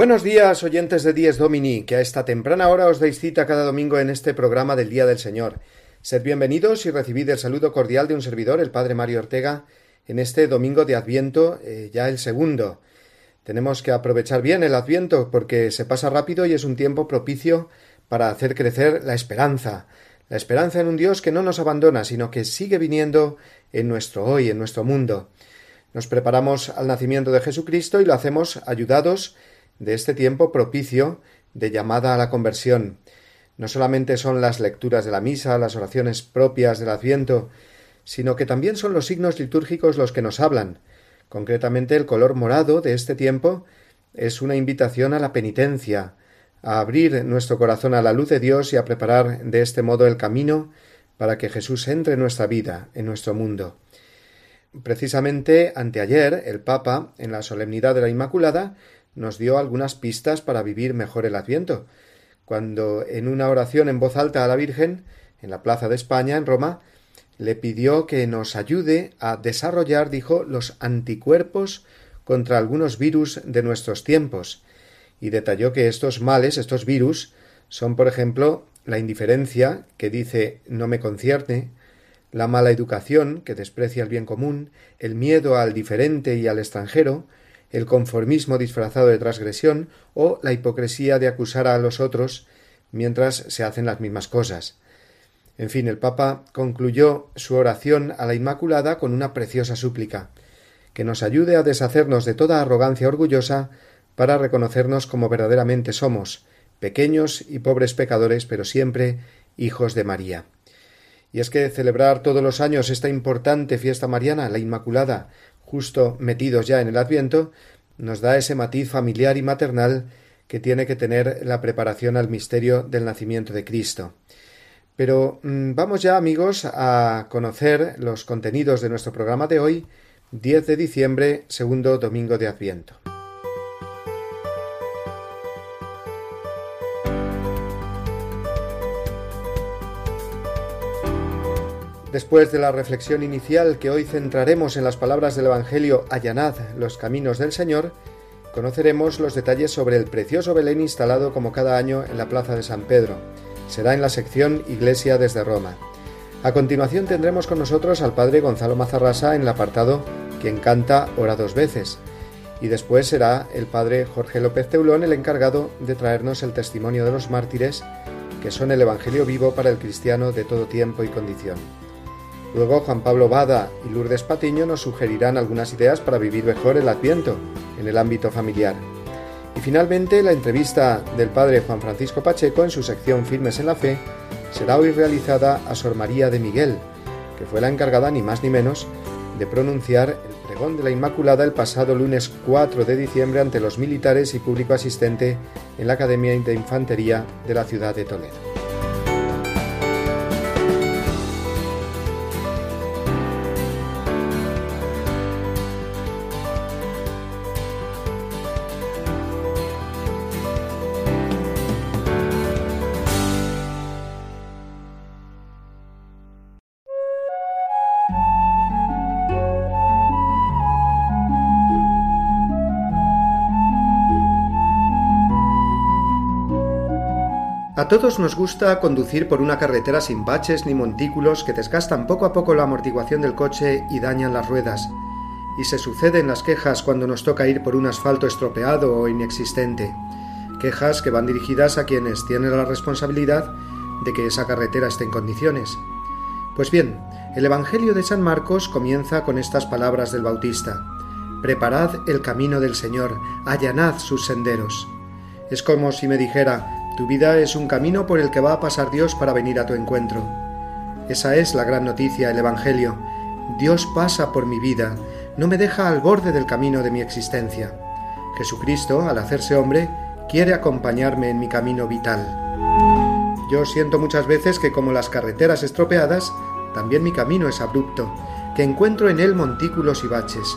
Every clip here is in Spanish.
Buenos días, oyentes de Dies Domini, que a esta temprana hora os dais cita cada domingo en este programa del Día del Señor. Sed bienvenidos y recibid el saludo cordial de un servidor, el Padre Mario Ortega, en este domingo de Adviento, eh, ya el segundo. Tenemos que aprovechar bien el Adviento porque se pasa rápido y es un tiempo propicio para hacer crecer la esperanza, la esperanza en un Dios que no nos abandona, sino que sigue viniendo en nuestro hoy, en nuestro mundo. Nos preparamos al nacimiento de Jesucristo y lo hacemos ayudados de este tiempo propicio de llamada a la conversión. No solamente son las lecturas de la misa, las oraciones propias del Adviento, sino que también son los signos litúrgicos los que nos hablan. Concretamente el color morado de este tiempo es una invitación a la penitencia, a abrir nuestro corazón a la luz de Dios y a preparar de este modo el camino para que Jesús entre en nuestra vida, en nuestro mundo. Precisamente anteayer el Papa, en la solemnidad de la Inmaculada, nos dio algunas pistas para vivir mejor el Adviento, cuando en una oración en voz alta a la Virgen, en la Plaza de España, en Roma, le pidió que nos ayude a desarrollar, dijo, los anticuerpos contra algunos virus de nuestros tiempos, y detalló que estos males, estos virus, son, por ejemplo, la indiferencia, que dice no me concierne, la mala educación, que desprecia el bien común, el miedo al diferente y al extranjero, el conformismo disfrazado de transgresión o la hipocresía de acusar a los otros mientras se hacen las mismas cosas. En fin, el Papa concluyó su oración a la Inmaculada con una preciosa súplica que nos ayude a deshacernos de toda arrogancia orgullosa para reconocernos como verdaderamente somos, pequeños y pobres pecadores, pero siempre hijos de María. Y es que celebrar todos los años esta importante fiesta mariana, la Inmaculada, justo metidos ya en el Adviento, nos da ese matiz familiar y maternal que tiene que tener la preparación al misterio del nacimiento de Cristo. Pero mm, vamos ya, amigos, a conocer los contenidos de nuestro programa de hoy, 10 de diciembre, segundo domingo de Adviento. Después de la reflexión inicial que hoy centraremos en las palabras del Evangelio Allanad los caminos del Señor, conoceremos los detalles sobre el precioso Belén instalado como cada año en la Plaza de San Pedro. Será en la sección Iglesia desde Roma. A continuación tendremos con nosotros al Padre Gonzalo Mazarrasa en el apartado Quien canta ora dos veces. Y después será el Padre Jorge López Teulón el encargado de traernos el testimonio de los mártires, que son el Evangelio vivo para el cristiano de todo tiempo y condición. Luego Juan Pablo Bada y Lourdes Patiño nos sugerirán algunas ideas para vivir mejor el Adviento en el ámbito familiar. Y finalmente la entrevista del padre Juan Francisco Pacheco en su sección Firmes en la Fe será hoy realizada a Sor María de Miguel, que fue la encargada ni más ni menos de pronunciar el pregón de la Inmaculada el pasado lunes 4 de diciembre ante los militares y público asistente en la Academia de Infantería de la ciudad de Toledo. Todos nos gusta conducir por una carretera sin baches ni montículos que desgastan poco a poco la amortiguación del coche y dañan las ruedas. Y se suceden las quejas cuando nos toca ir por un asfalto estropeado o inexistente. Quejas que van dirigidas a quienes tienen la responsabilidad de que esa carretera esté en condiciones. Pues bien, el Evangelio de San Marcos comienza con estas palabras del Bautista. Preparad el camino del Señor, allanad sus senderos. Es como si me dijera, tu vida es un camino por el que va a pasar Dios para venir a tu encuentro. Esa es la gran noticia, el Evangelio. Dios pasa por mi vida, no me deja al borde del camino de mi existencia. Jesucristo, al hacerse hombre, quiere acompañarme en mi camino vital. Yo siento muchas veces que como las carreteras estropeadas, también mi camino es abrupto, que encuentro en él montículos y baches.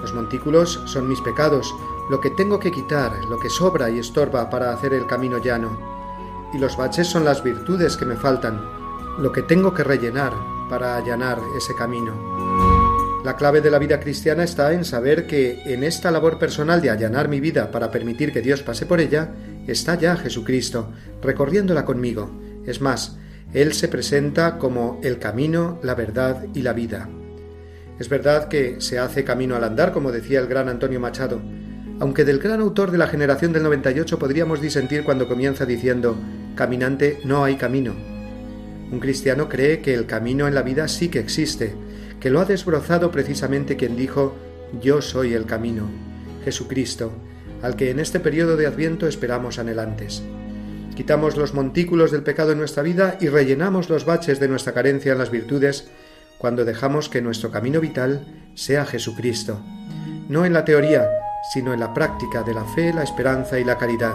Los montículos son mis pecados, lo que tengo que quitar, lo que sobra y estorba para hacer el camino llano. Y los baches son las virtudes que me faltan, lo que tengo que rellenar para allanar ese camino. La clave de la vida cristiana está en saber que en esta labor personal de allanar mi vida para permitir que Dios pase por ella, está ya Jesucristo, recorriéndola conmigo. Es más, Él se presenta como el camino, la verdad y la vida. Es verdad que se hace camino al andar, como decía el gran Antonio Machado, aunque del gran autor de la generación del 98 podríamos disentir cuando comienza diciendo, caminante no hay camino. Un cristiano cree que el camino en la vida sí que existe, que lo ha desbrozado precisamente quien dijo, yo soy el camino, Jesucristo, al que en este periodo de Adviento esperamos anhelantes. Quitamos los montículos del pecado en nuestra vida y rellenamos los baches de nuestra carencia en las virtudes cuando dejamos que nuestro camino vital sea Jesucristo, no en la teoría, sino en la práctica de la fe, la esperanza y la caridad,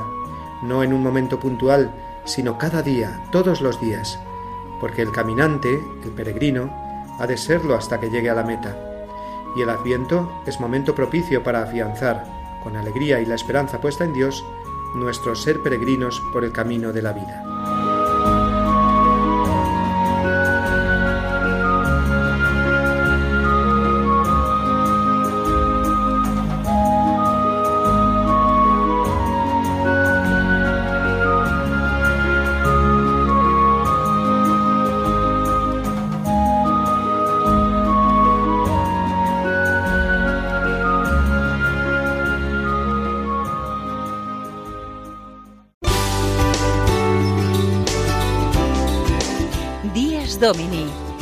no en un momento puntual, sino cada día, todos los días, porque el caminante, el peregrino, ha de serlo hasta que llegue a la meta. Y el adviento es momento propicio para afianzar, con alegría y la esperanza puesta en Dios, nuestro ser peregrinos por el camino de la vida.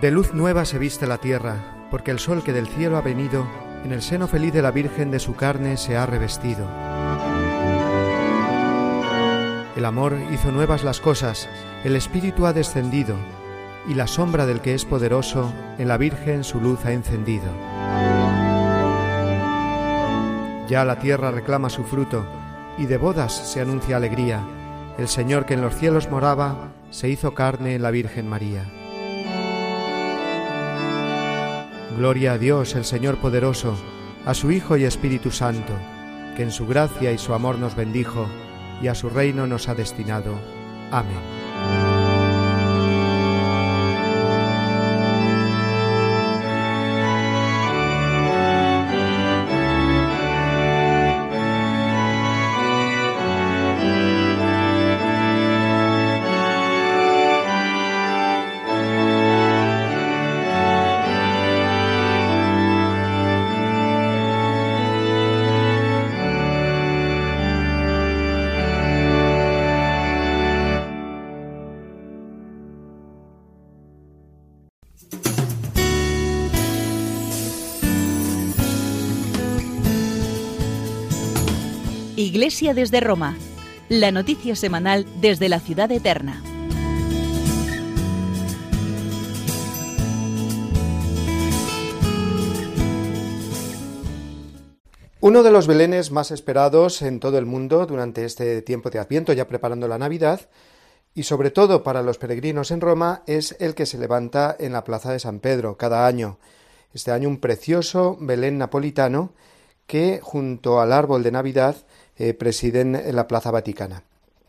De luz nueva se viste la tierra, porque el sol que del cielo ha venido, en el seno feliz de la Virgen de su carne se ha revestido. El amor hizo nuevas las cosas, el Espíritu ha descendido, y la sombra del que es poderoso en la Virgen su luz ha encendido. Ya la tierra reclama su fruto, y de bodas se anuncia alegría. El Señor que en los cielos moraba, se hizo carne en la Virgen María. Gloria a Dios, el Señor poderoso, a su Hijo y Espíritu Santo, que en su gracia y su amor nos bendijo, y a su reino nos ha destinado. Amén. Desde Roma, la noticia semanal desde la ciudad eterna. Uno de los belenes más esperados en todo el mundo durante este tiempo de Adviento, ya preparando la Navidad, y sobre todo para los peregrinos en Roma, es el que se levanta en la Plaza de San Pedro cada año. Este año un precioso Belén napolitano que, junto al árbol de Navidad, eh, presiden en la Plaza Vaticana.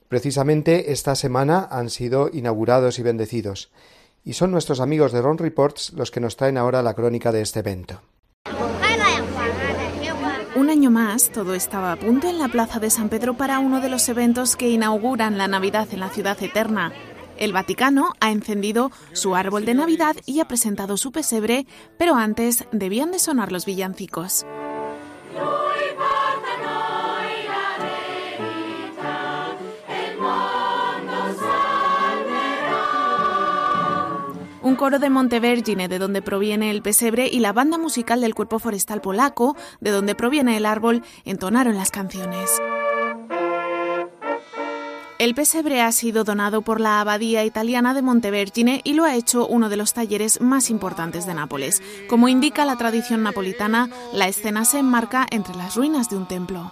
Precisamente esta semana han sido inaugurados y bendecidos, y son nuestros amigos de Ron Reports los que nos traen ahora la crónica de este evento. Un año más, todo estaba a punto en la Plaza de San Pedro para uno de los eventos que inauguran la Navidad en la ciudad eterna. El Vaticano ha encendido su árbol de Navidad y ha presentado su pesebre, pero antes debían de sonar los villancicos. Coro de Montevergine, de donde proviene el pesebre, y la banda musical del Cuerpo Forestal Polaco, de donde proviene el árbol, entonaron las canciones. El pesebre ha sido donado por la Abadía Italiana de Montevergine y lo ha hecho uno de los talleres más importantes de Nápoles. Como indica la tradición napolitana, la escena se enmarca entre las ruinas de un templo.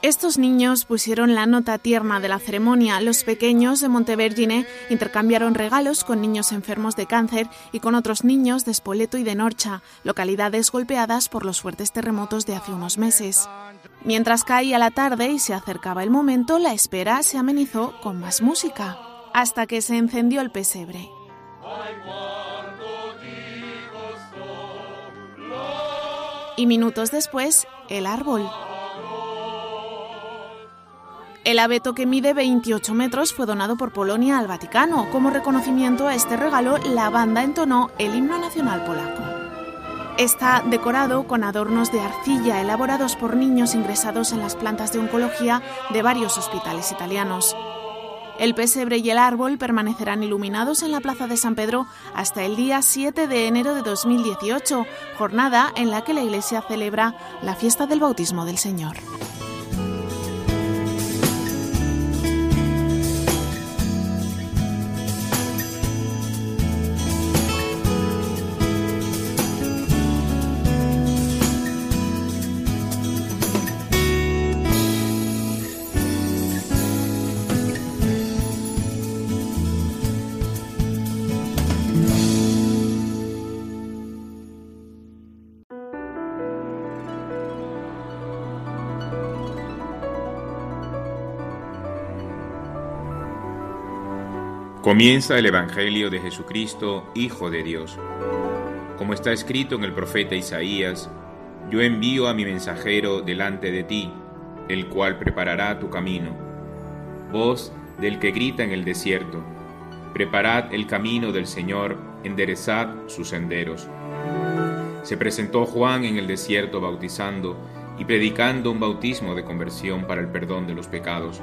Estos niños pusieron la nota tierna de la ceremonia. Los pequeños de Montevergine intercambiaron regalos con niños enfermos de cáncer y con otros niños de Spoleto y de Norcha, localidades golpeadas por los fuertes terremotos de hace unos meses. Mientras caía la tarde y se acercaba el momento, la espera se amenizó con más música, hasta que se encendió el pesebre. Y minutos después, el árbol. El abeto que mide 28 metros fue donado por Polonia al Vaticano. Como reconocimiento a este regalo, la banda entonó el himno nacional polaco. Está decorado con adornos de arcilla elaborados por niños ingresados en las plantas de oncología de varios hospitales italianos. El pesebre y el árbol permanecerán iluminados en la Plaza de San Pedro hasta el día 7 de enero de 2018, jornada en la que la Iglesia celebra la fiesta del bautismo del Señor. Comienza el Evangelio de Jesucristo, Hijo de Dios. Como está escrito en el profeta Isaías, yo envío a mi mensajero delante de ti, el cual preparará tu camino. Voz del que grita en el desierto, preparad el camino del Señor, enderezad sus senderos. Se presentó Juan en el desierto bautizando y predicando un bautismo de conversión para el perdón de los pecados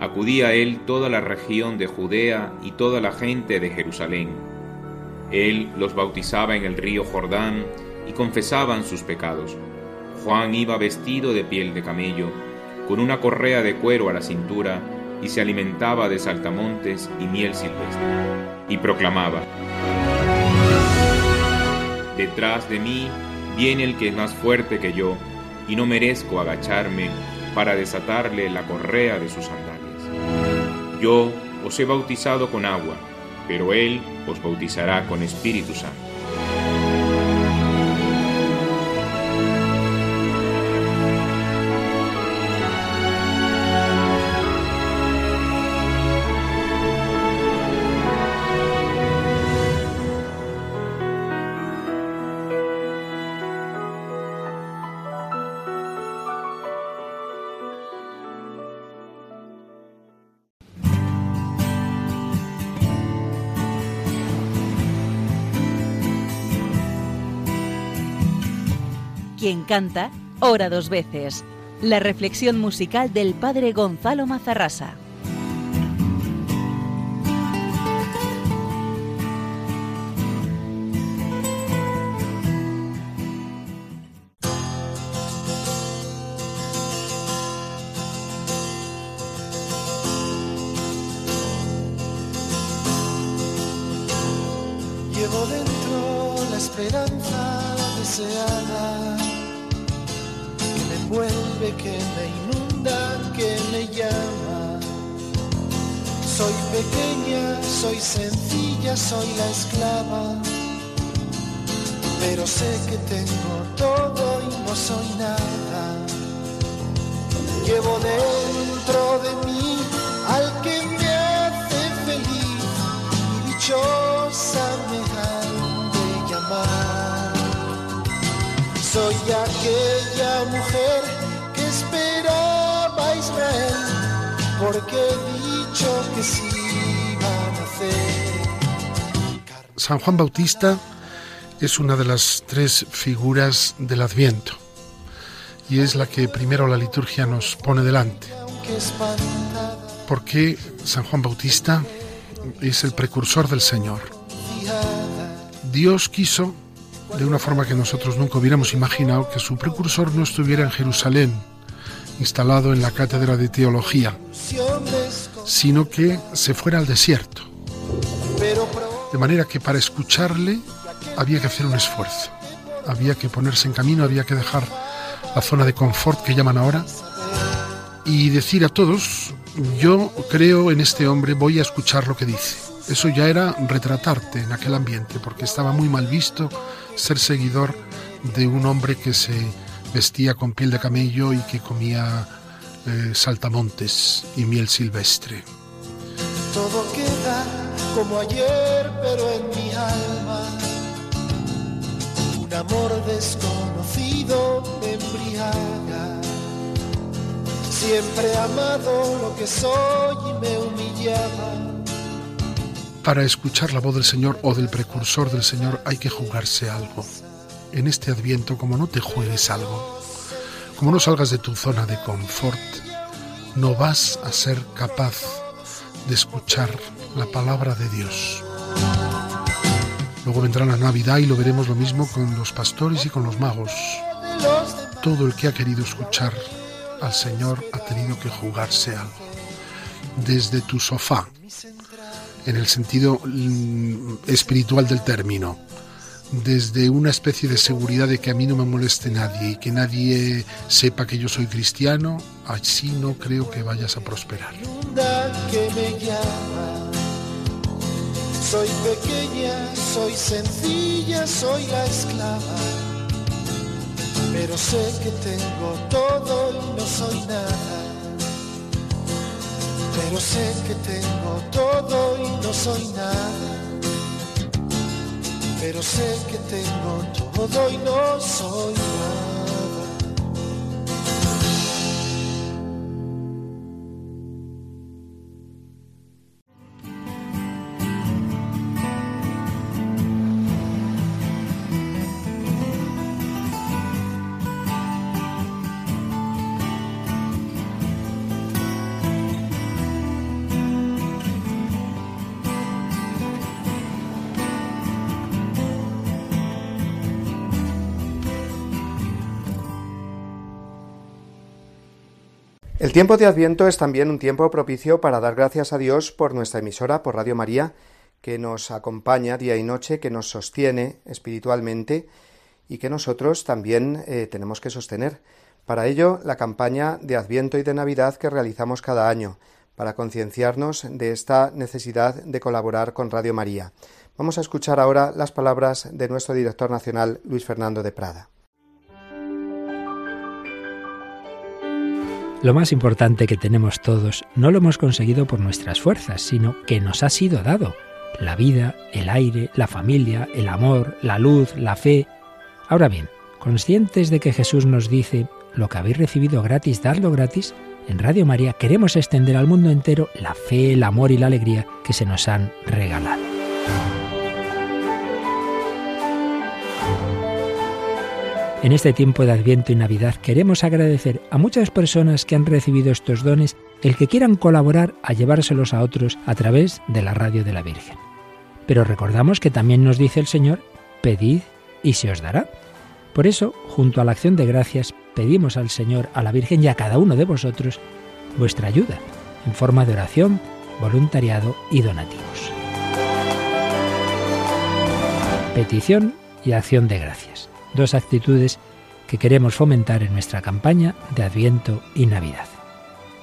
acudía a él toda la región de Judea y toda la gente de Jerusalén. Él los bautizaba en el río Jordán y confesaban sus pecados. Juan iba vestido de piel de camello, con una correa de cuero a la cintura, y se alimentaba de saltamontes y miel silvestre, y proclamaba, Detrás de mí viene el que es más fuerte que yo, y no merezco agacharme para desatarle la correa de sus sandalias. Yo os he bautizado con agua, pero Él os bautizará con Espíritu Santo. Canta, ora dos veces. La reflexión musical del padre Gonzalo Mazarrasa. Vuelve, que me inunda, que me llama. Soy pequeña, soy sencilla, soy la esclava, pero sé que tengo todo y no soy nada. Llevo dentro de mí al que me hace feliz y dichosa me Soy aquella mujer que esperaba a Israel, porque he dicho que sí iba a nacer. San Juan Bautista es una de las tres figuras del Adviento y es la que primero la liturgia nos pone delante. Porque San Juan Bautista es el precursor del Señor. Dios quiso de una forma que nosotros nunca hubiéramos imaginado, que su precursor no estuviera en Jerusalén, instalado en la cátedra de teología, sino que se fuera al desierto. De manera que para escucharle había que hacer un esfuerzo, había que ponerse en camino, había que dejar la zona de confort que llaman ahora y decir a todos, yo creo en este hombre, voy a escuchar lo que dice. Eso ya era retratarte en aquel ambiente, porque estaba muy mal visto ser seguidor de un hombre que se vestía con piel de camello y que comía eh, saltamontes y miel silvestre. Todo queda como ayer, pero en mi alma un amor desconocido me embriaga. Siempre amado lo que soy y me humillaba. Para escuchar la voz del Señor o del precursor del Señor hay que jugarse algo. En este adviento, como no te juegues algo, como no salgas de tu zona de confort, no vas a ser capaz de escuchar la palabra de Dios. Luego vendrá la Navidad y lo veremos lo mismo con los pastores y con los magos. Todo el que ha querido escuchar al Señor ha tenido que jugarse algo. Desde tu sofá, en el sentido mm, espiritual del término, desde una especie de seguridad de que a mí no me moleste nadie y que nadie sepa que yo soy cristiano, así no creo que vayas a prosperar. Soy pequeña, soy sencilla, soy la esclava pero sé que tengo todo y no soy nada. Pero sé que tengo todo y no soy nada. Pero sé que tengo todo y no soy nada. El tiempo de Adviento es también un tiempo propicio para dar gracias a Dios por nuestra emisora, por Radio María, que nos acompaña día y noche, que nos sostiene espiritualmente y que nosotros también eh, tenemos que sostener. Para ello, la campaña de Adviento y de Navidad que realizamos cada año, para concienciarnos de esta necesidad de colaborar con Radio María. Vamos a escuchar ahora las palabras de nuestro director nacional, Luis Fernando de Prada. Lo más importante que tenemos todos no lo hemos conseguido por nuestras fuerzas, sino que nos ha sido dado. La vida, el aire, la familia, el amor, la luz, la fe. Ahora bien, conscientes de que Jesús nos dice, lo que habéis recibido gratis, dadlo gratis, en Radio María queremos extender al mundo entero la fe, el amor y la alegría que se nos han regalado. En este tiempo de Adviento y Navidad queremos agradecer a muchas personas que han recibido estos dones el que quieran colaborar a llevárselos a otros a través de la radio de la Virgen. Pero recordamos que también nos dice el Señor, pedid y se os dará. Por eso, junto a la acción de gracias, pedimos al Señor, a la Virgen y a cada uno de vosotros vuestra ayuda, en forma de oración, voluntariado y donativos. Petición y acción de gracias dos actitudes que queremos fomentar en nuestra campaña de Adviento y Navidad.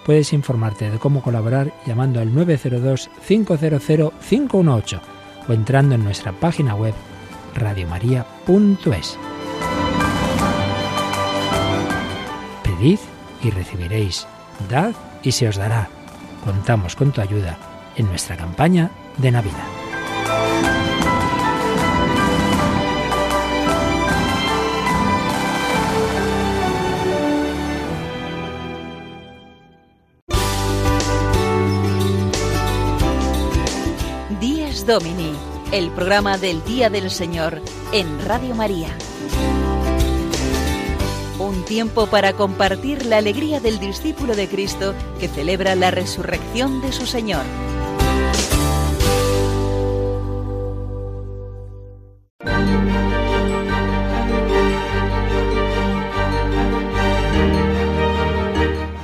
Puedes informarte de cómo colaborar llamando al 902-500-518 o entrando en nuestra página web radiomaria.es. Pedid y recibiréis, dad y se os dará. Contamos con tu ayuda en nuestra campaña de Navidad. Domini, el programa del Día del Señor en Radio María. Un tiempo para compartir la alegría del discípulo de Cristo que celebra la resurrección de su Señor.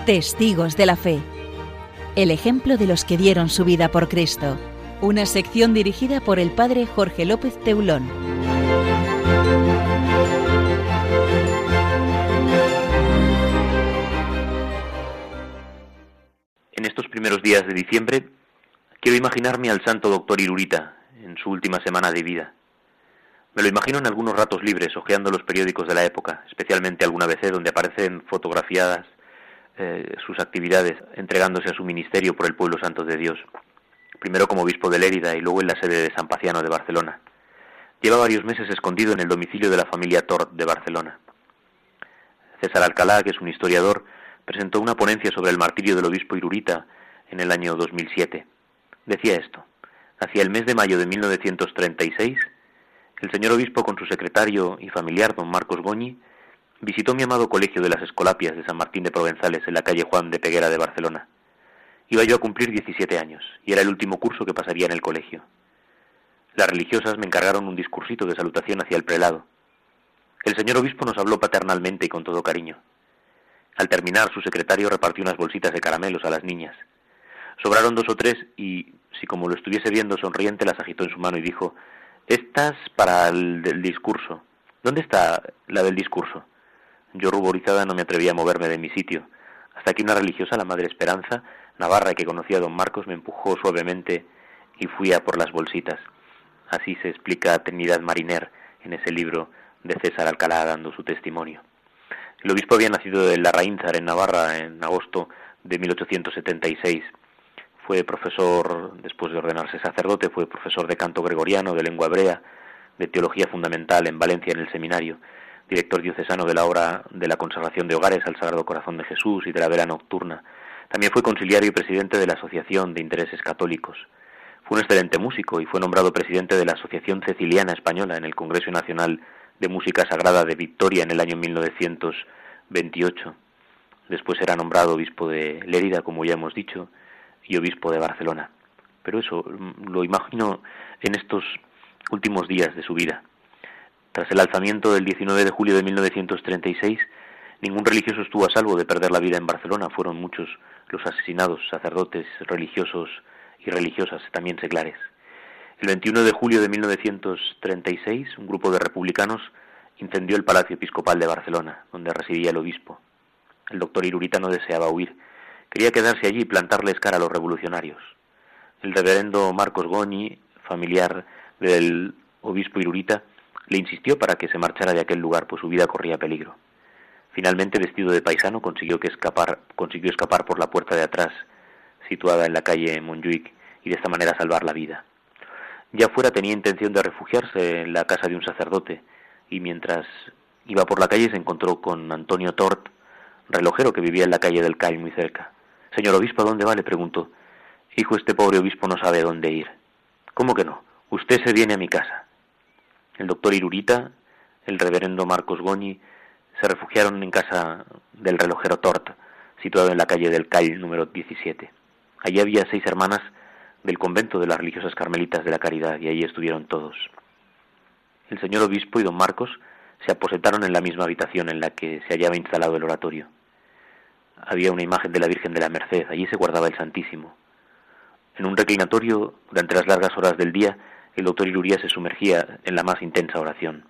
Testigos de la Fe. El ejemplo de los que dieron su vida por Cristo. Una sección dirigida por el padre Jorge López Teulón. En estos primeros días de diciembre quiero imaginarme al santo doctor Irurita en su última semana de vida. Me lo imagino en algunos ratos libres, hojeando los periódicos de la época, especialmente alguna vez donde aparecen fotografiadas eh, sus actividades entregándose a su ministerio por el pueblo santo de Dios, primero como obispo de Lérida y luego en la sede de San Paciano de Barcelona. Lleva varios meses escondido en el domicilio de la familia Tort de Barcelona. César Alcalá, que es un historiador, presentó una ponencia sobre el martirio del obispo Irurita en el año 2007. Decía esto, hacia el mes de mayo de 1936, el señor obispo con su secretario y familiar, don Marcos Goñi, visitó mi amado colegio de las Escolapias de San Martín de Provenzales en la calle Juan de Peguera de Barcelona. Iba yo a cumplir 17 años y era el último curso que pasaría en el colegio. Las religiosas me encargaron un discursito de salutación hacia el prelado. El señor obispo nos habló paternalmente y con todo cariño. Al terminar, su secretario repartió unas bolsitas de caramelos a las niñas. Sobraron dos o tres y, si como lo estuviese viendo sonriente, las agitó en su mano y dijo, Estas para el del discurso. ¿Dónde está la del discurso? Yo ruborizada no me atrevía a moverme de mi sitio, hasta que una religiosa, la Madre Esperanza, navarra que conocía a don Marcos, me empujó suavemente y fui a por las bolsitas. Así se explica Trinidad Mariner en ese libro de César Alcalá dando su testimonio. El obispo había nacido en Larraínzar, en Navarra, en agosto de 1876. Fue profesor, después de ordenarse sacerdote, fue profesor de canto gregoriano, de lengua hebrea, de teología fundamental en Valencia en el seminario director diocesano de la obra de la conservación de hogares al Sagrado Corazón de Jesús y de la Vera Nocturna. También fue conciliario y presidente de la Asociación de Intereses Católicos. Fue un excelente músico y fue nombrado presidente de la Asociación Ceciliana Española en el Congreso Nacional de Música Sagrada de Victoria en el año 1928. Después era nombrado obispo de Lérida, como ya hemos dicho, y obispo de Barcelona. Pero eso lo imagino en estos últimos días de su vida. Tras el alzamiento del 19 de julio de 1936, ningún religioso estuvo a salvo de perder la vida en Barcelona. Fueron muchos los asesinados, sacerdotes, religiosos y religiosas, también seglares. El 21 de julio de 1936, un grupo de republicanos incendió el Palacio Episcopal de Barcelona, donde residía el obispo. El doctor Irurita no deseaba huir. Quería quedarse allí y plantarles cara a los revolucionarios. El reverendo Marcos Goñi, familiar del obispo Irurita, le insistió para que se marchara de aquel lugar, pues su vida corría peligro. Finalmente, vestido de paisano, consiguió, que escapar, consiguió escapar por la puerta de atrás, situada en la calle Montjuic, y de esta manera salvar la vida. Ya fuera tenía intención de refugiarse en la casa de un sacerdote, y mientras iba por la calle se encontró con Antonio Tort, relojero que vivía en la calle del Cail muy cerca. Señor obispo, ¿a dónde va? le preguntó. Hijo, este pobre obispo no sabe dónde ir. ¿Cómo que no? Usted se viene a mi casa. El doctor Irurita, el reverendo Marcos Goñi, se refugiaron en casa del relojero Tort, situado en la calle del Call número 17. Allí había seis hermanas del convento de las religiosas carmelitas de la caridad y allí estuvieron todos. El señor obispo y don Marcos se aposentaron en la misma habitación en la que se hallaba instalado el oratorio. Había una imagen de la Virgen de la Merced, allí se guardaba el Santísimo. En un reclinatorio, durante las largas horas del día, el doctor Iruría se sumergía en la más intensa oración.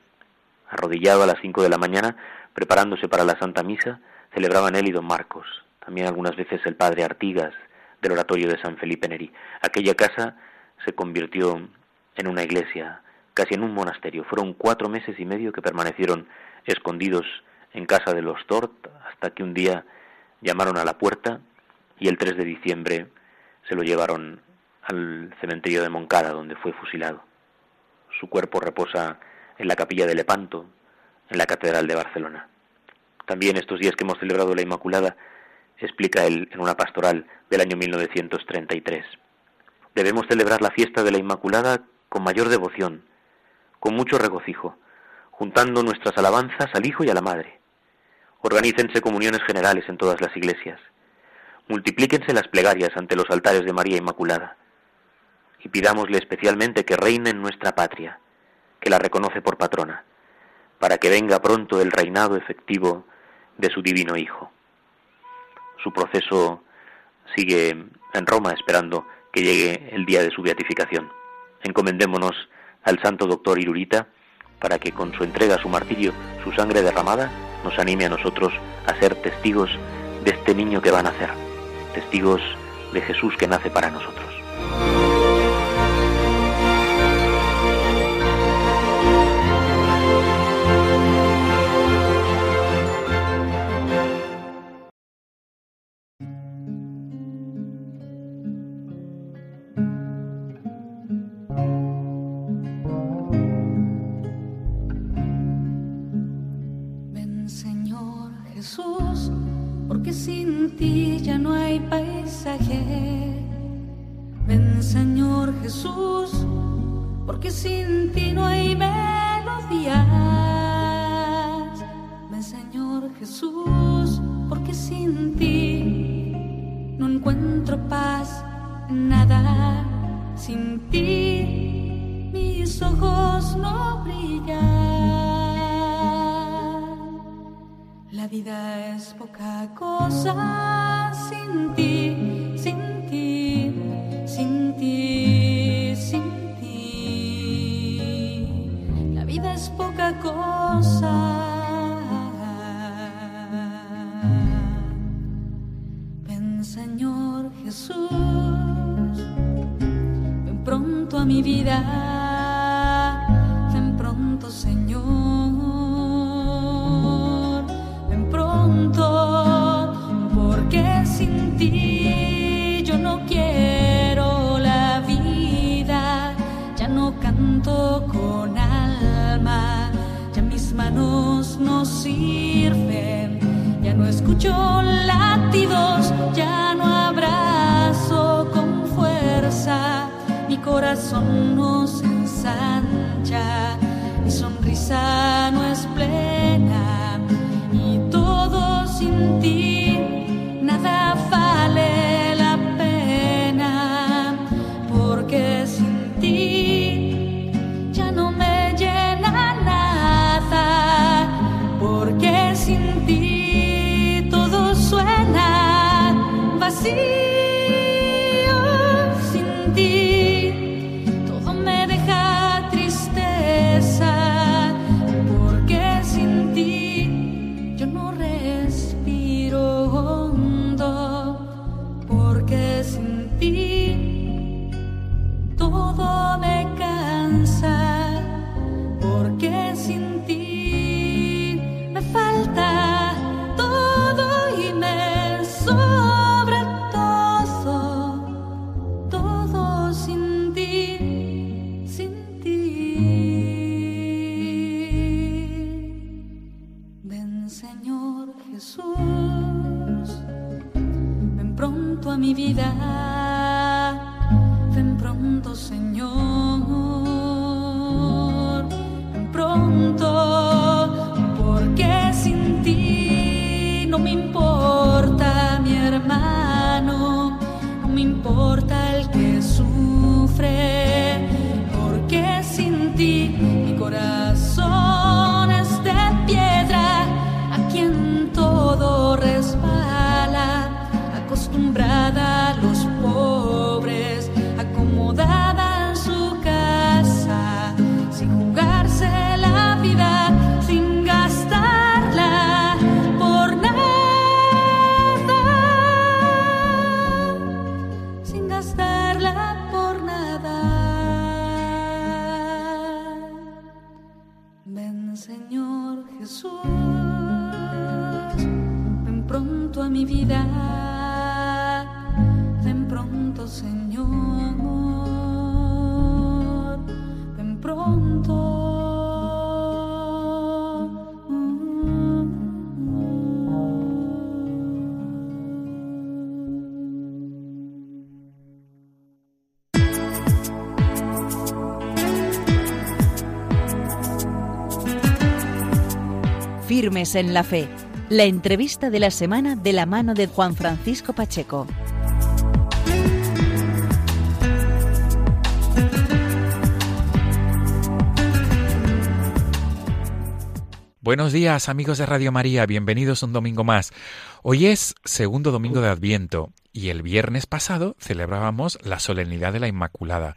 Arrodillado a las cinco de la mañana, preparándose para la Santa Misa, celebraban él y don Marcos, también algunas veces el padre Artigas, del oratorio de San Felipe Neri. Aquella casa se convirtió en una iglesia, casi en un monasterio. Fueron cuatro meses y medio que permanecieron escondidos en casa de los Tort, hasta que un día llamaron a la puerta y el 3 de diciembre se lo llevaron al cementerio de Moncada, donde fue fusilado. Su cuerpo reposa en la capilla de Lepanto, en la Catedral de Barcelona. También estos días que hemos celebrado la Inmaculada, explica él en una pastoral del año 1933. Debemos celebrar la fiesta de la Inmaculada con mayor devoción, con mucho regocijo, juntando nuestras alabanzas al Hijo y a la Madre. Organícense comuniones generales en todas las iglesias. Multiplíquense las plegarias ante los altares de María Inmaculada. Y pidámosle especialmente que reine en nuestra patria, que la reconoce por patrona, para que venga pronto el reinado efectivo de su divino Hijo. Su proceso sigue en Roma esperando que llegue el día de su beatificación. Encomendémonos al santo doctor Irurita para que con su entrega su martirio, su sangre derramada, nos anime a nosotros a ser testigos de este niño que va a nacer, testigos de Jesús que nace para nosotros. porque sin ti no hay melodía. Firmes en la Fe. La entrevista de la semana de la mano de Juan Francisco Pacheco. Buenos días amigos de Radio María, bienvenidos un domingo más. Hoy es segundo domingo de Adviento y el viernes pasado celebrábamos la solemnidad de la Inmaculada.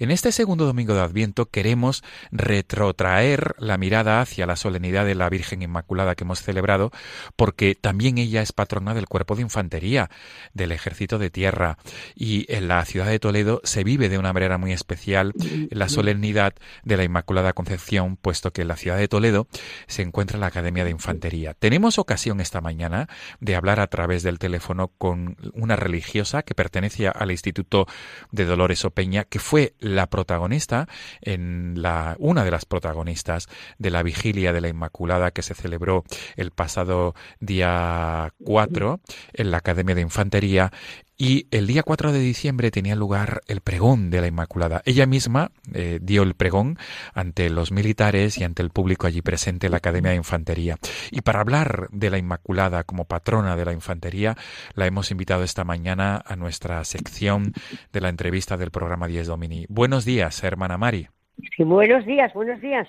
En este segundo domingo de Adviento queremos retrotraer la mirada hacia la solemnidad de la Virgen Inmaculada que hemos celebrado, porque también ella es patrona del cuerpo de infantería, del ejército de tierra, y en la ciudad de Toledo se vive de una manera muy especial la solemnidad de la Inmaculada Concepción, puesto que en la ciudad de Toledo se encuentra la Academia de Infantería. Tenemos ocasión esta mañana de hablar a través del teléfono con una religiosa que pertenece al Instituto de Dolores Opeña, que fue la protagonista en la una de las protagonistas de la vigilia de la Inmaculada que se celebró el pasado día 4 en la Academia de Infantería y el día 4 de diciembre tenía lugar el pregón de la Inmaculada. Ella misma eh, dio el pregón ante los militares y ante el público allí presente en la Academia de Infantería. Y para hablar de la Inmaculada como patrona de la Infantería, la hemos invitado esta mañana a nuestra sección de la entrevista del programa 10 Domini. Buenos días, hermana Mari. Sí, buenos días, buenos días.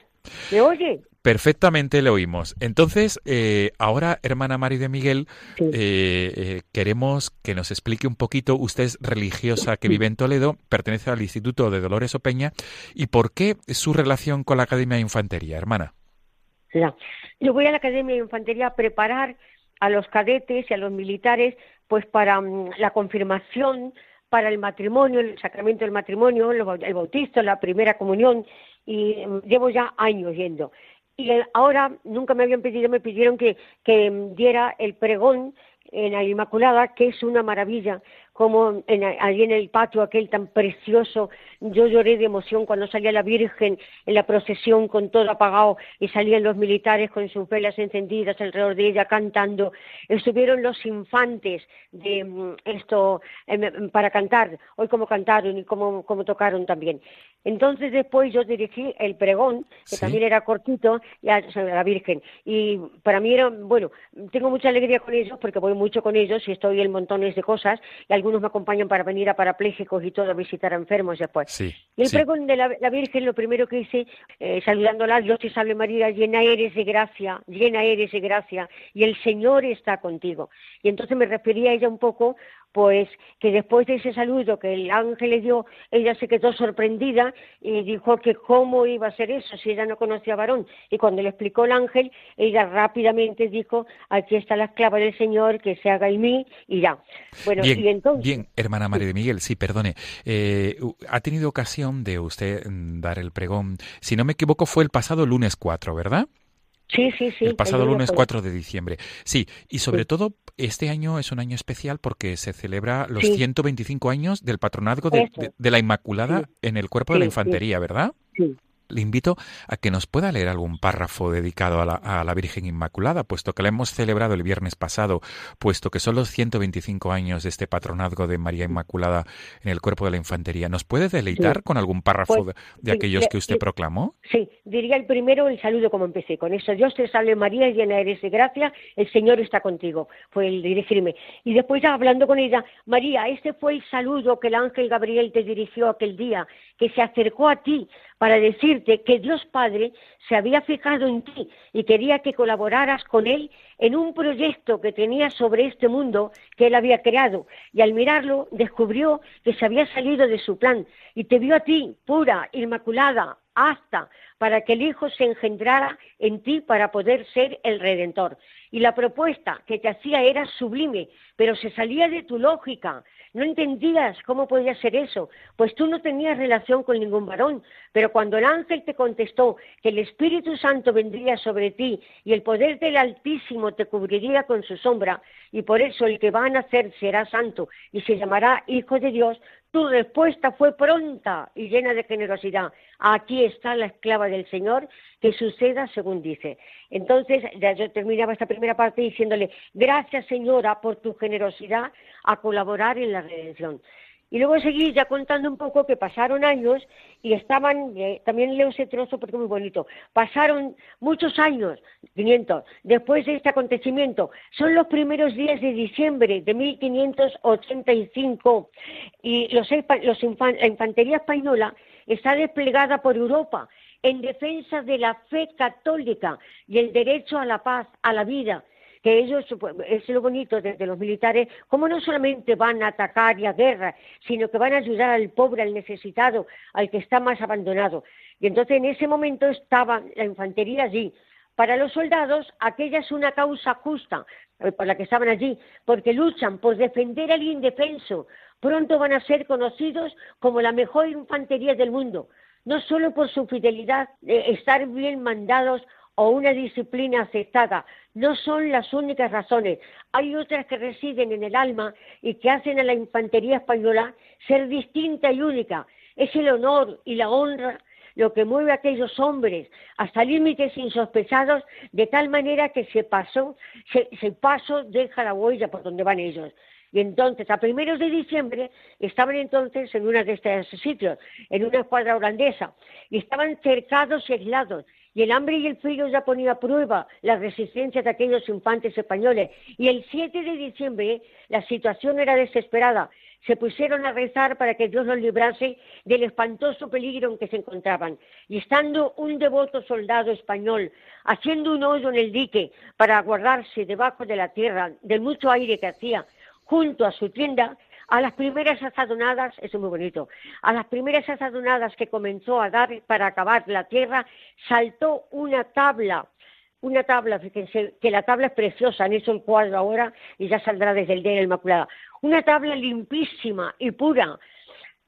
¿Me oye? Perfectamente le oímos. Entonces, eh, ahora, hermana Mari de Miguel, eh, eh, queremos que nos explique un poquito, usted es religiosa que vive en Toledo, pertenece al Instituto de Dolores Opeña, y por qué su relación con la Academia de Infantería, hermana. Yo voy a la Academia de Infantería a preparar a los cadetes y a los militares pues para mm, la confirmación, para el matrimonio, el sacramento del matrimonio, el bautizo, la primera comunión, y mm, llevo ya años yendo y ahora nunca me habían pedido, me pidieron que, que diera el pregón en la Inmaculada, que es una maravilla, como en, allí en el patio aquel tan precioso, yo lloré de emoción cuando salía la Virgen en la procesión con todo apagado y salían los militares con sus velas encendidas alrededor de ella cantando. Estuvieron los infantes de mm, esto em, para cantar, hoy como cantaron y como, como tocaron también. Entonces después yo dirigí el pregón, que también era cortito, a la Virgen. Y para mí era, bueno, tengo mucha alegría con ellos porque voy mucho con ellos y estoy en montones de cosas y algunos me acompañan para venir a parapléjicos y todo, a visitar a enfermos después. Y el pregón de la, Virgen, lo primero que hice, eh, saludándola, Dios te salve María, llena eres de gracia, llena eres de gracia, y el Señor está contigo. Y entonces me refería a ella un poco pues que después de ese saludo que el ángel le dio, ella se quedó sorprendida y dijo que cómo iba a ser eso si ella no conocía a varón. Y cuando le explicó el ángel, ella rápidamente dijo, aquí está la esclava del Señor, que se haga en mí y ya. Bueno, bien, y entonces... Bien, hermana María de Miguel, sí, perdone. Eh, ha tenido ocasión de usted mm, dar el pregón, si no me equivoco fue el pasado lunes 4, ¿verdad? Sí, sí, sí. El pasado lunes 4 de diciembre. Sí, y sobre todo este año es un año especial porque se celebra los 125 años del patronazgo de, la Inmaculada en el cuerpo de la infantería, ¿verdad? Sí le invito a que nos pueda leer algún párrafo dedicado a la, Virgen Inmaculada, puesto que la hemos celebrado el viernes pasado, puesto que son los 125 años de este patronazgo de María Inmaculada en el cuerpo de la infantería. ¿Nos puede deleitar con algún párrafo pues, de, aquellos que usted proclamó? Sí, diría el primero el saludo como empecé, con eso Dios te salve María, llena eres de gracia, el Señor está contigo, fue el dirigirme. Y después hablando con ella, María, este fue el saludo que el ángel Gabriel te dirigió aquel día, que se acercó a ti para decirte que Dios Padre se había fijado en ti y quería que colaboraras con Él en un proyecto que tenía sobre este mundo que Él había creado. Y al mirarlo descubrió que se había salido de su plan y te vio a ti, pura, inmaculada, hasta para que el Hijo se engendrara en ti para poder ser el Redentor. Y la propuesta que te hacía era sublime, pero se salía de tu lógica, no entendías cómo podía ser eso, pues tú no tenías relación con ningún varón, pero cuando el ángel te contestó que el Espíritu Santo vendría sobre ti y el poder del Altísimo te cubriría con su sombra, y por eso el que va a nacer será santo y se llamará Hijo de Dios, tu respuesta fue pronta y llena de generosidad. Aquí está la esclava del Señor, que suceda según dice. Entonces, ya yo terminaba esta primera parte diciéndole, gracias Señora por tu generosidad a colaborar en la redención. Y luego seguí ya contando un poco que pasaron años y estaban, eh, también leo ese trozo porque es muy bonito, pasaron muchos años, 500, después de este acontecimiento. Son los primeros días de diciembre de 1585 y los, los la infantería española está desplegada por Europa en defensa de la fe católica y el derecho a la paz, a la vida que ellos, es lo bonito de, los militares, como no solamente van a atacar y a guerra, sino que van a ayudar al pobre, al necesitado, al que está más abandonado. Y entonces en ese momento estaba la infantería allí. Para los soldados, aquella es una causa justa eh, por la que estaban allí, porque luchan por defender al indefenso. Pronto van a ser conocidos como la mejor infantería del mundo, no solo por su fidelidad, de estar bien mandados o una disciplina aceptada no son las únicas razones. Hay otras que residen en el alma y que hacen a la infantería española ser distinta y única. Es el honor y la honra lo que mueve a aquellos hombres hasta límites insospechados de tal manera que se pasó, se, paso deja la huella por donde van ellos. Y entonces, a primeros de diciembre, estaban entonces en uno de estos sitios, en una escuadra holandesa, y estaban cercados y aislados, y el hambre y el frío ya ponía a prueba la resistencia de aquellos infantes españoles. Y el 7 de diciembre la situación era desesperada. Se pusieron a rezar para que Dios los librase del espantoso peligro en que se encontraban. Y estando un devoto soldado español haciendo un hoyo en el dique para guardarse debajo de la tierra del mucho aire que hacía junto a su tienda, a las primeras azadonadas, eso es muy bonito, a las primeras azadonadas que comenzó a dar para acabar la tierra, saltó una tabla, una tabla, fíjense que la tabla es preciosa, han hecho el cuadro ahora y ya saldrá desde el día de la Inmaculada, una tabla limpísima y pura,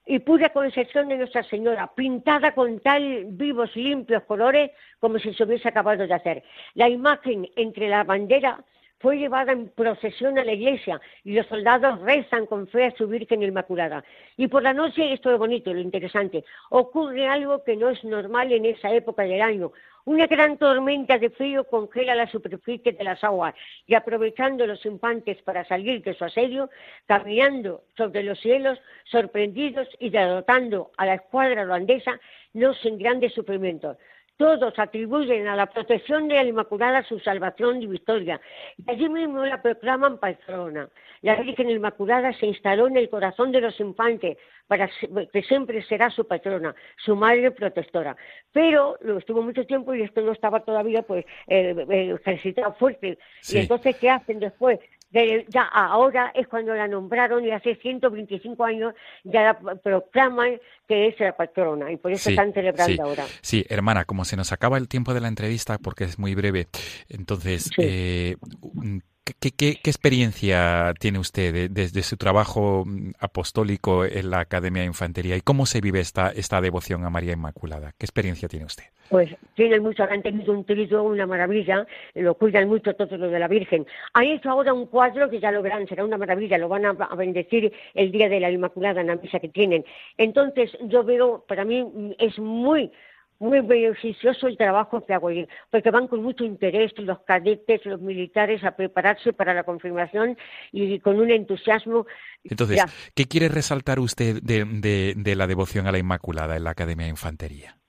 y pura concepción de Nuestra Señora, pintada con tal vivos, limpios colores como si se hubiese acabado de hacer. La imagen entre la bandera fue llevada en procesión a la iglesia y los soldados rezan con fe a su Virgen Inmaculada. Y por la noche, esto es bonito, lo interesante, ocurre algo que no es normal en esa época del año. Una gran tormenta de frío congela la superficie de las aguas y aprovechando los infantes para salir de su asedio, caminando sobre los cielos, sorprendidos y derrotando a la escuadra holandesa, no sin grandes sufrimientos todos atribuyen a la protección de la Inmaculada su salvación y victoria. Y allí mismo la proclaman patrona. La Virgen Inmaculada se instaló en el corazón de los infantes para que siempre será su patrona, su madre protectora. Pero lo estuvo mucho tiempo y esto no estaba todavía pues eh, eh ejercitado fuerte. Y entonces, ¿qué hacen después? Ya ahora es cuando la nombraron y hace 125 años ya la proclaman que es la patrona y por eso están celebrando ahora. Sí, hermana, como se nos acaba el tiempo de la entrevista porque es muy breve, entonces, eh, ¿Qué, experiencia tiene usted desde su trabajo mm, apostólico en la Academia de Infantería y cómo se vive esta, esta devoción a María Inmaculada? ¿Qué experiencia tiene usted? Pues tienen han tenido un trillo, una maravilla, lo cuidan mucho todo lo de la Virgen. Han hecho ahora un cuadro que ya lo verán, será una maravilla, lo van a, bendecir el día de la Inmaculada en la misa que tienen. Entonces yo veo, para mí mm, es muy muy beneficioso el trabajo que hago allí, porque van con mucho interés los cadetes, los militares a prepararse para la confirmación y con un entusiasmo. Entonces, ¿qué quiere resaltar usted de la devoción a la Inmaculada en la Academia de Infantería?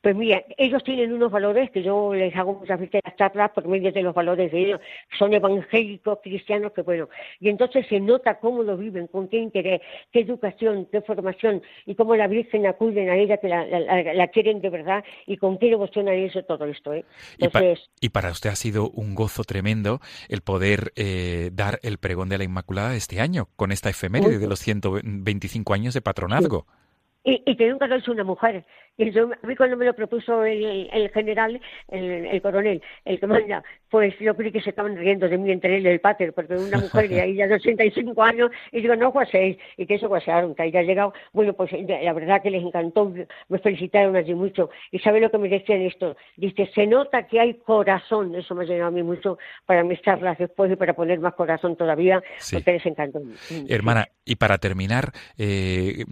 Pues mira, ellos tienen unos valores que yo les hago muchas veces las charlas por medio de los valores de ellos. Son evangélicos, cristianos, que bueno. Y entonces se nota cómo lo viven, con qué interés, qué educación, qué formación y cómo la Virgen acuden a ella, que la, quieren de verdad y con qué devoción a eso todo esto. ¿eh? y, para usted ha sido un gozo tremendo el poder eh, dar el pregón de la Inmaculada este año, con esta efeméride de los 125 años de patronazgo. Y, y, que nunca lo hecho una mujer. Y yo, a mí cuando me lo propuso el, el general, el, coronel, el que manda, pues yo creí que se estaban riendo de mí entre él y el pater, porque una mujer de ahí ya de 85 años, y digo, no seis y que eso guasearon, que ahí ha llegado. Bueno, pues la verdad que les encantó, me felicitaron allí mucho. Y ¿sabe lo que me decían esto? Dice, se nota que hay corazón, eso me ha llegado a mí mucho para mis charlas después y para poner más corazón todavía, porque les encantó. Hermana, y para terminar, eh,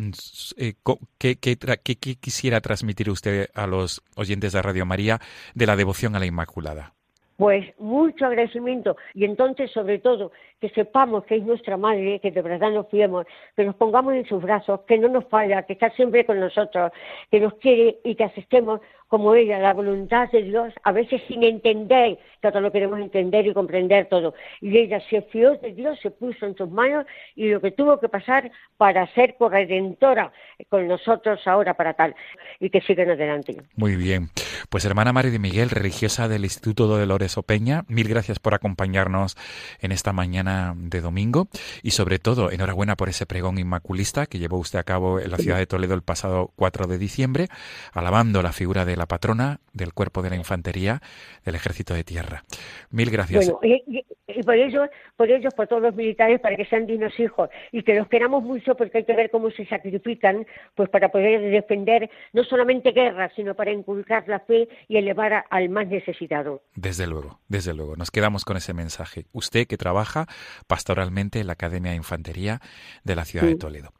eh ¿qué, quisiera transmitir usted a los oyentes de Radio María de la devoción a la Inmaculada? Pues mucho agradecimiento y entonces sobre todo que sepamos que es nuestra madre, que de verdad nos fiemos, que nos pongamos en sus brazos, que no nos falla, que está siempre con nosotros, que nos quiere y que asistemos como ella, la voluntad de Dios, a veces sin entender, que todos lo queremos entender y comprender todo. Y ella se fió de Dios, se puso en sus manos y lo que tuvo que pasar para ser corredentora con nosotros ahora para tal, y que sigan adelante. Muy bien. Pues hermana María de Miguel, religiosa del Instituto Dolores Opeña, mil gracias por acompañarnos en esta mañana de domingo y sobre todo enhorabuena por ese pregón inmaculista que llevó usted a cabo en la ciudad de Toledo el pasado 4 de diciembre, alabando la figura de la patrona del cuerpo de la infantería del ejército de tierra. Mil gracias. Bueno, y, por ellos, por ellos, por todos los militares, para que sean dignos hijos y que los queramos mucho porque hay que ver cómo se sacrifican pues para poder defender no solamente guerras, sino para inculcar la fe y elevar al más necesitado. Desde luego, desde luego. Nos quedamos con ese mensaje. Usted que trabaja pastoralmente en la Academia de Infantería de la ciudad de Toledo.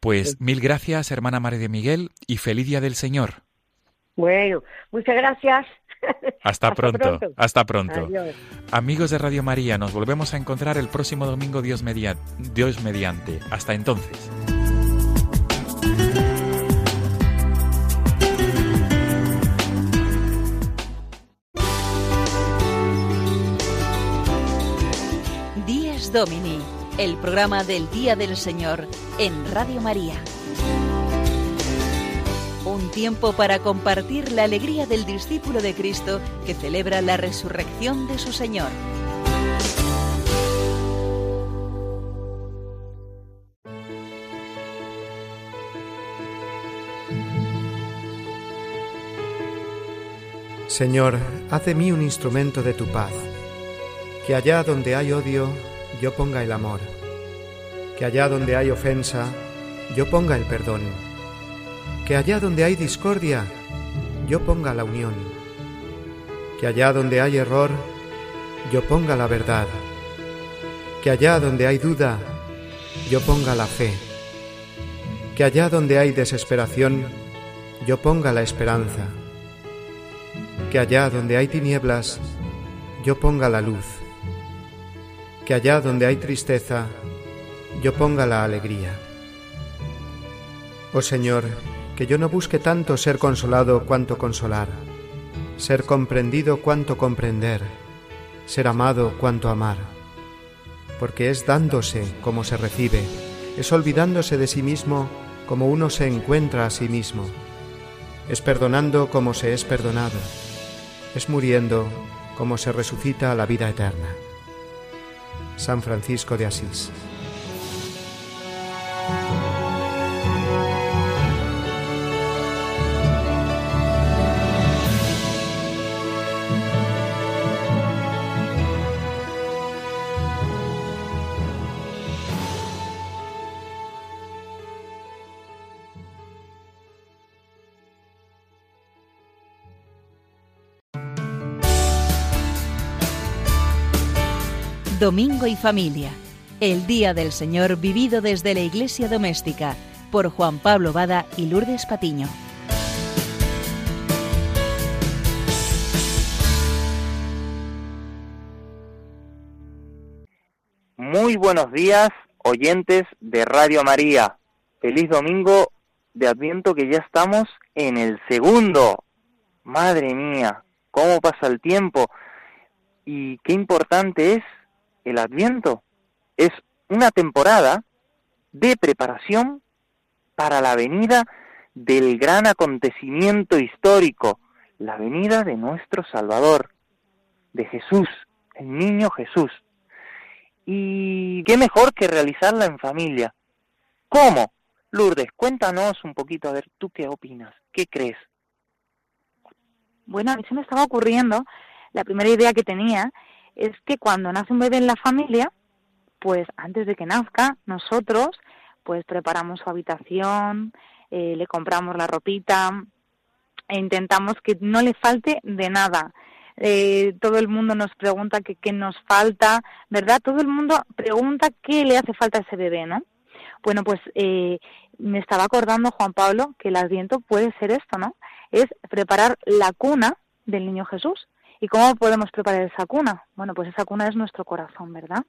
Pues mil gracias, hermana María de Miguel, y feliz día del Señor. Bueno, muchas gracias. Hasta, pronto, hasta pronto. Amigos de Radio María, nos volvemos a encontrar el próximo domingo Dios, Dios mediante. Hasta entonces. Díez Domini, el programa del Día del Señor en Radio María. Un tiempo para compartir la alegría del discípulo de Cristo que celebra la resurrección de su Señor. Señor, haz de mí un instrumento de tu paz, que allá donde hay odio, yo ponga el amor, que allá donde hay ofensa, yo ponga el perdón que allá donde hay discordia, yo ponga la unión, que allá donde hay error, yo ponga la verdad, que allá donde hay duda, yo ponga la fe, que allá donde hay desesperación, yo ponga la esperanza, que allá donde hay tinieblas, yo ponga la luz, que allá donde hay tristeza, yo ponga la alegría. Oh Señor, que yo no busque tanto ser consolado cuanto consolar, ser comprendido cuanto comprender, ser amado cuanto amar, porque es dándose como se recibe, es olvidándose de sí mismo como uno se encuentra a sí mismo, es perdonando como se es perdonado, es muriendo como se resucita a la vida eterna. San Francisco de Asís. Domingo y Familia, el Día del Señor vivido desde la Iglesia Doméstica, por Juan Pablo Bada y Lourdes Patiño. Muy buenos días, oyentes de Radio María. Feliz domingo de Adviento que ya estamos en el segundo. Madre mía, cómo pasa el tiempo y qué importante es el Adviento es una temporada de preparación para la venida del gran acontecimiento histórico, la venida de nuestro Salvador, de Jesús, el niño Jesús. Y qué mejor que realizarla en familia. ¿Cómo? Lourdes, cuéntanos un poquito, a ver, ¿tú qué opinas? ¿Qué crees? Bueno, a mí se me estaba ocurriendo, la primera idea que tenía es que cuando nace un bebé en la familia, pues antes de que nazca, nosotros pues preparamos su habitación, eh, le compramos la ropita e intentamos que no le falte de nada. Eh, todo el mundo nos pregunta qué nos falta, ¿verdad? Todo el mundo pregunta qué le hace falta a ese bebé, ¿no? Bueno, pues eh, me estaba acordando, Juan Pablo, que el adviento puede ser esto, ¿no? Es preparar la cuna del niño Jesús ¿Y cómo podemos preparar esa cuna? Bueno, pues esa cuna es nuestro corazón, ¿verdad?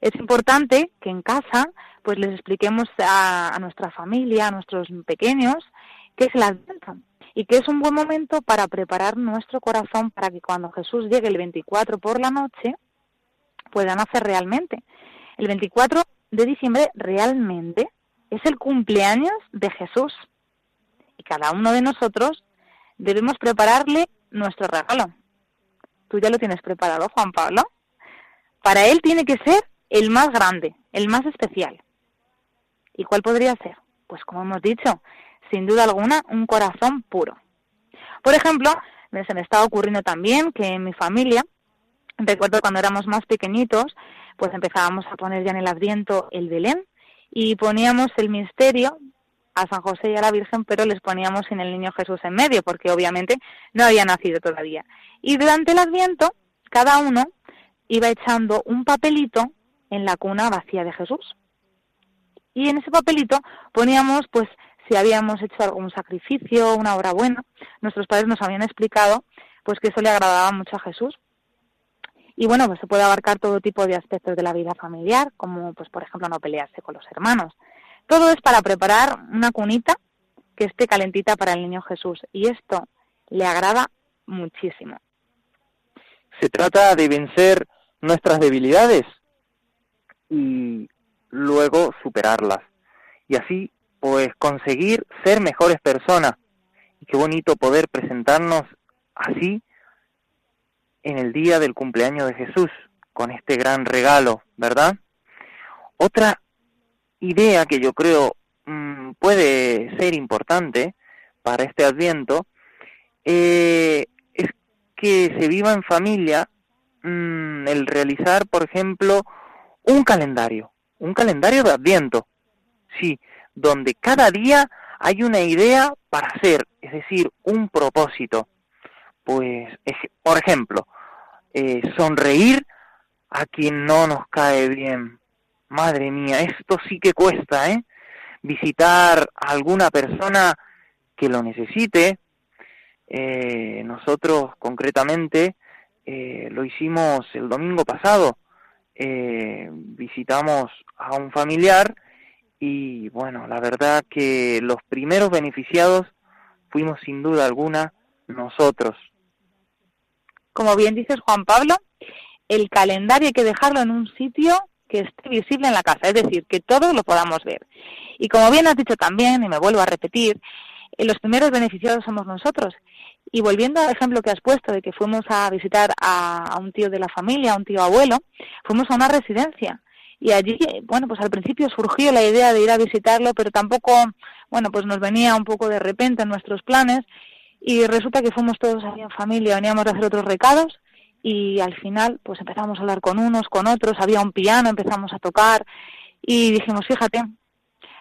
Es importante que en casa pues les expliquemos a, nuestra familia, a nuestros pequeños, qué es el Adviento y que es un buen momento para preparar nuestro corazón para que cuando Jesús llegue el 24 por la noche puedan hacer realmente. El 24 de diciembre realmente es el cumpleaños de Jesús y cada uno de nosotros debemos prepararle nuestro regalo. Tú ya lo tienes preparado, Juan Pablo. Para él tiene que ser el más grande, el más especial. ¿Y cuál podría ser? Pues como hemos dicho, sin duda alguna, un corazón puro. Por ejemplo, se me está ocurriendo también que en mi familia, recuerdo cuando éramos más pequeñitos, pues empezábamos a poner ya en el Adviento el Belén y poníamos el misterio a San José y a la Virgen, pero les poníamos sin el niño Jesús en medio, porque obviamente no había nacido todavía. Y durante el Adviento, cada uno iba echando un papelito en la cuna vacía de Jesús. Y en ese papelito poníamos, pues, si habíamos hecho algún sacrificio, una obra buena. Nuestros padres nos habían explicado, pues, que eso le agradaba mucho a Jesús. Y bueno, pues se puede abarcar todo tipo de aspectos de la vida familiar, como, pues, por ejemplo, no pelearse con los hermanos. Todo es para preparar una cunita que esté calentita para el niño Jesús. Y esto le agrada muchísimo. Se trata de vencer nuestras debilidades y luego superarlas. Y así, pues, conseguir ser mejores personas. Y qué bonito poder presentarnos así en el día del cumpleaños de Jesús, con este gran regalo, ¿verdad? Otra idea que yo creo mm, puede ser importante para este adviento eh, es que se viva en familia mm, el realizar, por ejemplo, un calendario, un calendario de Adviento, sí, donde cada día hay una idea para hacer, es decir, un propósito. Pues, por ejemplo, eh, sonreír a quien no nos cae bien. Madre mía, esto sí que cuesta, ¿eh? Visitar a alguna persona que lo necesite. Eh, nosotros concretamente eh, lo hicimos el domingo pasado eh, visitamos a un familiar y bueno, la verdad que los primeros beneficiados fuimos sin duda alguna nosotros. Como bien dices Juan Pablo, el calendario hay que dejarlo en un sitio que esté visible en la casa, es decir, que todos lo podamos ver. Y como bien has dicho también, y me vuelvo a repetir, eh, los primeros beneficiados somos nosotros. Y volviendo al ejemplo que has puesto de que fuimos a visitar a, un tío de la familia, a un tío abuelo, fuimos a una residencia. Y allí, bueno, pues al principio surgió la idea de ir a visitarlo, pero tampoco, bueno, pues nos venía un poco de repente en nuestros planes. Y resulta que fuimos todos allí en familia, veníamos a hacer otros recados y al final pues empezamos a hablar con unos, con otros, había un piano, empezamos a tocar y dijimos, fíjate,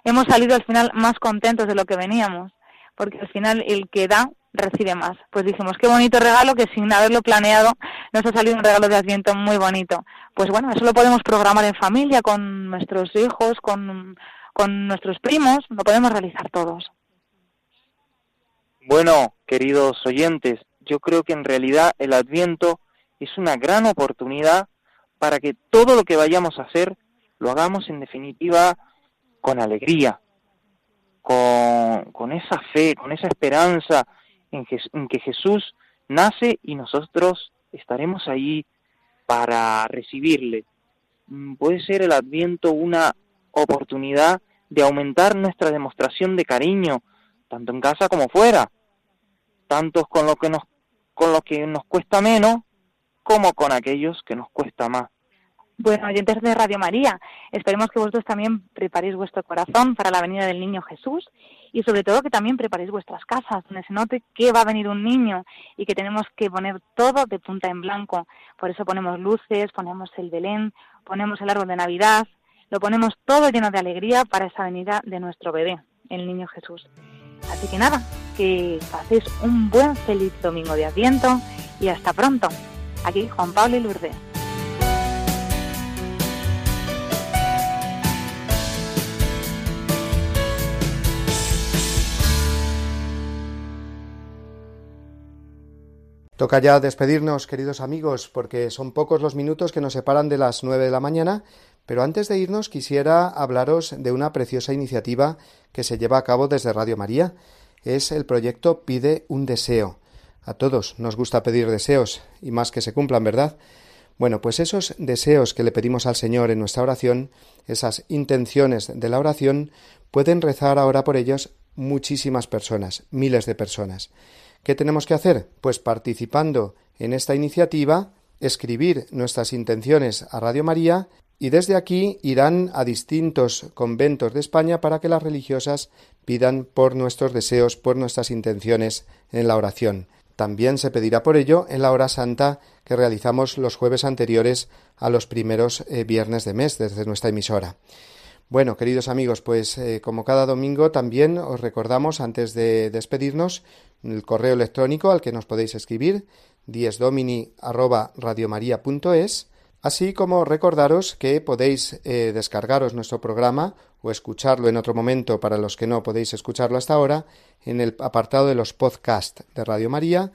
hemos salido al final más contentos de lo que veníamos porque al final el que da recibe más. Pues dijimos, qué bonito regalo que sin haberlo planeado nos ha salido un regalo de Adviento muy bonito. Pues bueno, eso lo podemos programar en familia, con nuestros hijos, con, con nuestros primos, lo podemos realizar todos. Bueno, queridos oyentes, yo creo que en realidad el Adviento es una gran oportunidad para que todo lo que vayamos a hacer lo hagamos en definitiva con alegría, con, con esa fe, con esa esperanza en que, Jesús nace y nosotros estaremos ahí para recibirle. Mm, puede ser el adviento una oportunidad de aumentar nuestra demostración de cariño, tanto en casa como fuera, tanto con lo que nos, con lo que nos cuesta menos como con aquellos que nos cuesta más. Bueno, oyentes de Radio María, esperemos que vosotros también preparéis vuestro corazón para la venida del niño Jesús y sobre todo que también preparéis vuestras casas, donde se note que va a venir un niño y que tenemos que poner todo de punta en blanco. Por eso ponemos luces, ponemos el Belén, ponemos el árbol de Navidad, lo ponemos todo lleno de alegría para esa venida de nuestro bebé, el niño Jesús. Así que nada, que paséis un buen feliz domingo de Adviento y hasta pronto. Aquí Juan Pablo y Lourdes. Toca ya despedirnos, queridos amigos, porque son pocos los minutos que nos separan de las nueve de la mañana, pero antes de irnos quisiera hablaros de una preciosa iniciativa que se lleva a cabo desde Radio María. Es el proyecto Pide un deseo. A todos nos gusta pedir deseos, y más que se cumplan, ¿verdad? Bueno, pues esos deseos que le pedimos al Señor en nuestra oración, esas intenciones de la oración, pueden rezar ahora por ellos muchísimas personas, miles de personas. ¿Qué tenemos que hacer? Pues participando en esta iniciativa, escribir nuestras intenciones a Radio María y desde aquí irán a distintos conventos de España para que las religiosas pidan por nuestros deseos, por nuestras intenciones en la oración. También se pedirá por ello en la hora santa que realizamos los jueves anteriores a los primeros eh, viernes de mes desde nuestra emisora. Bueno, queridos amigos, pues eh, como cada domingo también os recordamos antes de despedirnos el correo electrónico al que nos podéis escribir diesdomini@radiomaria.es, así como recordaros que podéis eh, descargaros nuestro programa o escucharlo en otro momento para los que no podéis escucharlo hasta ahora en el apartado de los podcasts de Radio María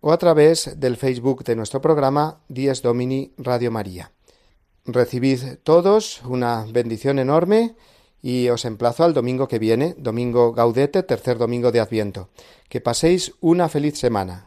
o a través del Facebook de nuestro programa Dies Domini Radio María. Recibid todos una bendición enorme y os emplazo al domingo que viene, domingo Gaudete, tercer domingo de Adviento. Que paséis una feliz semana.